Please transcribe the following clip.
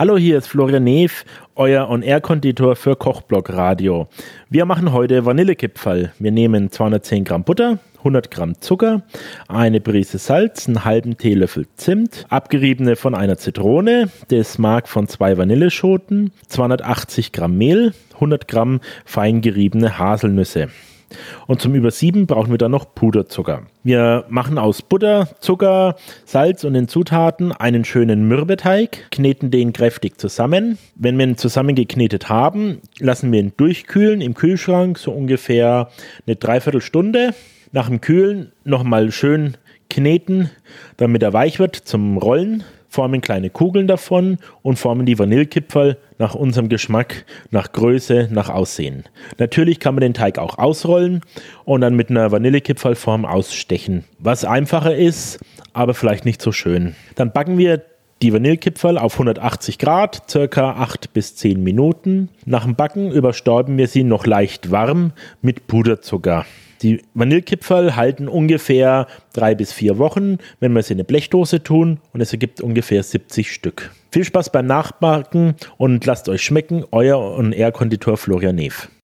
Hallo, hier ist Florian Neef, euer On-Air-Konditor für Kochblock Radio. Wir machen heute Vanillekipferl. Wir nehmen 210 Gramm Butter, 100 Gramm Zucker, eine Prise Salz, einen halben Teelöffel Zimt, abgeriebene von einer Zitrone, das Mark von zwei Vanilleschoten, 280 Gramm Mehl, 100 Gramm fein geriebene Haselnüsse. Und zum Übersieben brauchen wir dann noch Puderzucker. Wir machen aus Butter, Zucker, Salz und den Zutaten einen schönen Mürbeteig, kneten den kräftig zusammen. Wenn wir ihn zusammengeknetet haben, lassen wir ihn durchkühlen im Kühlschrank, so ungefähr eine Dreiviertelstunde. Nach dem Kühlen nochmal schön kneten, damit er weich wird zum Rollen formen kleine Kugeln davon und formen die Vanillekipferl nach unserem Geschmack, nach Größe, nach Aussehen. Natürlich kann man den Teig auch ausrollen und dann mit einer Vanillekipferlform ausstechen, was einfacher ist, aber vielleicht nicht so schön. Dann backen wir die Vanillekipferl auf 180 Grad, circa 8 bis 10 Minuten. Nach dem Backen überstäuben wir sie noch leicht warm mit Puderzucker. Die Vanillekipferl halten ungefähr drei bis vier Wochen, wenn wir sie in eine Blechdose tun und es ergibt ungefähr 70 Stück. Viel Spaß beim Nachbacken und lasst euch schmecken, euer und Air Konditor Florian Neef.